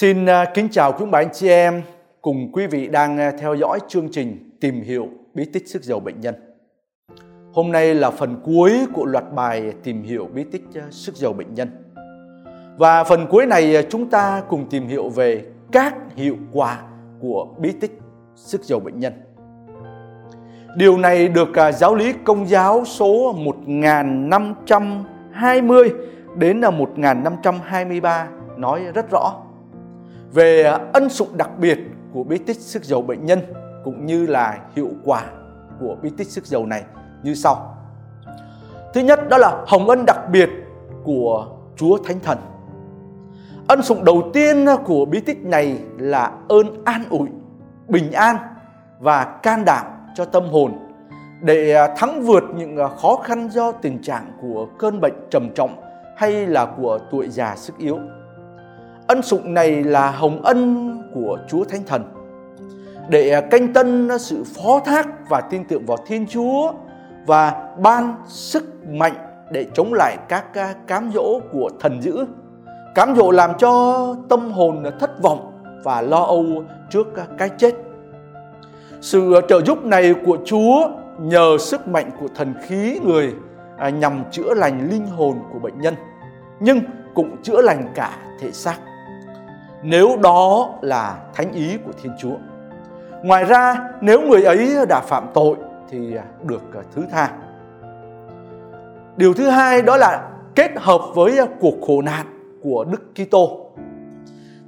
Xin à, kính chào quý bà anh chị em cùng quý vị đang à, theo dõi chương trình tìm hiểu bí tích sức giàu bệnh nhân. Hôm nay là phần cuối của loạt bài tìm hiểu bí tích à, sức giàu bệnh nhân. Và phần cuối này chúng ta cùng tìm hiểu về các hiệu quả của bí tích sức giàu bệnh nhân. Điều này được giáo lý công giáo số 1520 đến là 1523 nói rất rõ về à, ân sủng đặc biệt của bí tích sức dầu bệnh nhân cũng như là hiệu quả của bí tích sức dầu này như sau. Thứ nhất đó là hồng ân đặc biệt của Chúa Thánh Thần. Ân sủng đầu tiên của bí tích này là ơn an ủi, bình an và can đảm cho tâm hồn để à, thắng vượt những à, khó khăn do tình trạng của cơn bệnh trầm trọng hay là của tuổi già sức yếu. Ân sủng này là hồng ân của Chúa Thánh Thần để à, canh tân sự phó thác và tin tưởng vào Thiên Chúa và ban sức mạnh để chống lại các à, cám dỗ của thần dữ. Cám dỗ làm cho tâm hồn thất vọng và lo âu trước cái chết. Sự trợ giúp này của Chúa nhờ sức mạnh của thần khí người à, nhằm chữa lành linh hồn của bệnh nhân, nhưng cũng chữa lành cả thể xác nếu đó là thánh ý của Thiên Chúa. Ngoài ra, nếu người ấy đã phạm tội thì được ờ, thứ tha. Điều thứ hai đó là kết hợp với ờ, cuộc khổ nạn của Đức Kitô.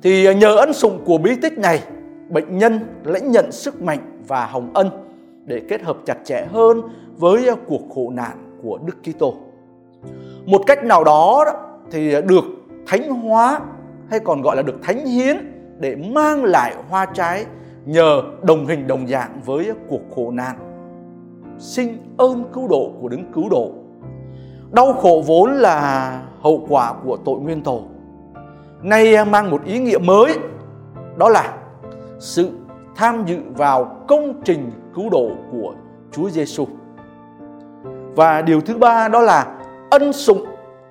Thì ờ, nhờ ân sủng của bí tích này, bệnh nhân lãnh nhận sức mạnh và hồng ân để kết hợp chặt chẽ hơn với cuộc khổ nạn của Đức Kitô. Một cách nào đó thì được thánh hóa hay còn gọi là được thánh hiến để mang lại hoa trái nhờ đồng hình đồng dạng với cuộc khổ nạn sinh ơn cứu độ của đấng cứu độ đau khổ vốn là hậu quả của tội nguyên tổ nay mang một ý nghĩa mới, đó là sự tham dự vào công trình cứu độ của Chúa Giêsu. Và điều thứ ba đó là ân sủng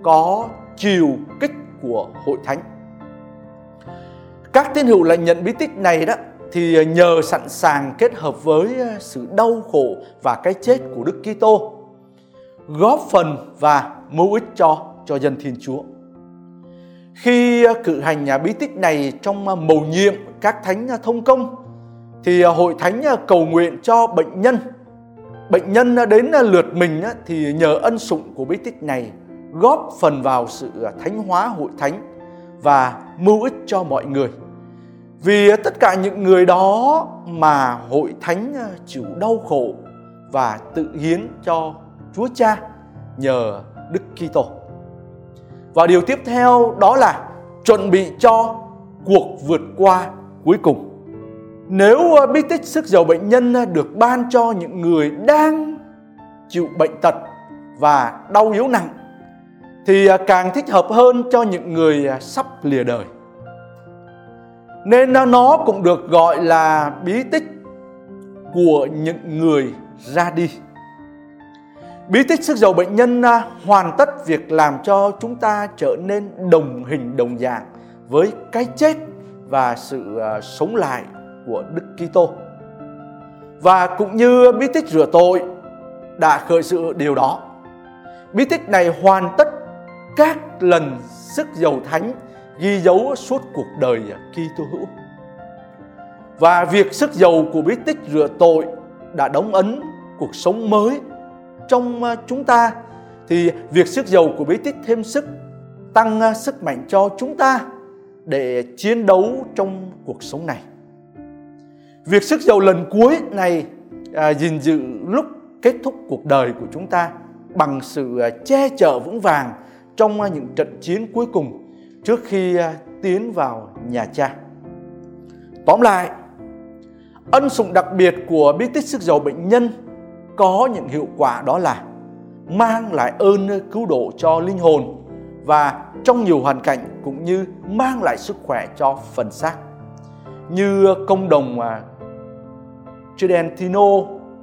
có chiều kích của hội thánh. Các tín hữu lại nhận bí tích này đó, thì nhờ sẵn sàng kết hợp với ờ, sự đau khổ và cái chết của Đức Kitô, góp phần và mưu ích cho cho dân Thiên Chúa. Khi ờ, cử hành nhà bí tích này trong mầu nhiệm các thánh thông công, thì hội thánh cầu nguyện cho bệnh nhân. Bệnh nhân đến lượt mình thì nhờ ân sủng của bí tích này góp phần vào sự thánh hóa hội thánh và mưu ích cho mọi người. Vì tất cả những người đó mà hội thánh ờ, chịu đau khổ và tự hiến cho Chúa Cha nhờ Đức Kitô. Và điều tiếp theo đó là chuẩn bị cho cuộc vượt qua cuối cùng. Nếu ờ, bí tích sức giàu bệnh nhân ờ, được ban cho những người đang chịu bệnh tật và đau yếu nặng, thì càng thích hợp hơn cho những người sắp lìa đời nên nó cũng được gọi là bí tích của những người ra đi bí tích sức giàu bệnh nhân à, hoàn tất việc làm cho chúng ta trở nên đồng hình, đồng dạng với cái chết và sự à, sống lại của Đức Kitô. Và cũng như bí tích rửa tội đã khởi sự điều đó. Bí tích này hoàn tất các lần sức giàu thánh ghi dấu suốt cuộc đời Kitô hữu. Và việc sức giàu của bí tích rửa tội đã đóng ấn cuộc sống mới trong à, chúng ta thì việc sức giàu của bí tích thêm sức tăng à, sức mạnh cho chúng ta để chiến đấu trong cuộc sống này. Việc sức giàu lần cuối này à, gìn giữ lúc kết thúc cuộc đời của chúng ta bằng sự à, che chở vững vàng trong những trận chiến cuối cùng trước khi à, tiến vào nhà cha. Tóm lại, ân sủng đặc biệt của bí tích sức giàu bệnh nhân có những hiệu quả đó là mang lại ơn cứu độ cho linh hồn và trong nhiều hoàn cảnh cũng như mang lại sức khỏe cho phần xác. Như công đồng à, Tridentino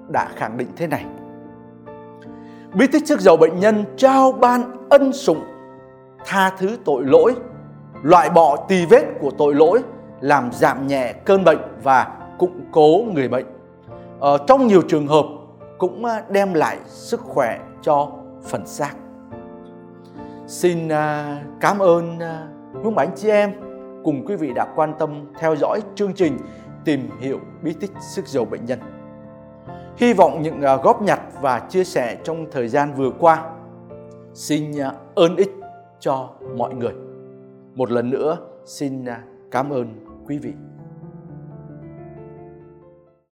đã khẳng định thế này. Bí tích sức giàu bệnh nhân trao ban ân sủng tha thứ tội lỗi loại bỏ tì vết của tội lỗi, làm giảm nhẹ cơn bệnh và củng cố người bệnh. Ờ, trong nhiều trường hợp cũng à, đem lại sức khỏe cho phần xác. Xin à, cảm ơn à, những anh chị em cùng quý vị đã quan tâm theo dõi chương trình tìm hiểu bí tích sức dầu bệnh nhân. Hy vọng những góp nhặt và chia sẻ trong thời gian vừa qua xin ơn ích cho mọi người. Một lần nữa xin à, cảm ơn quý vị.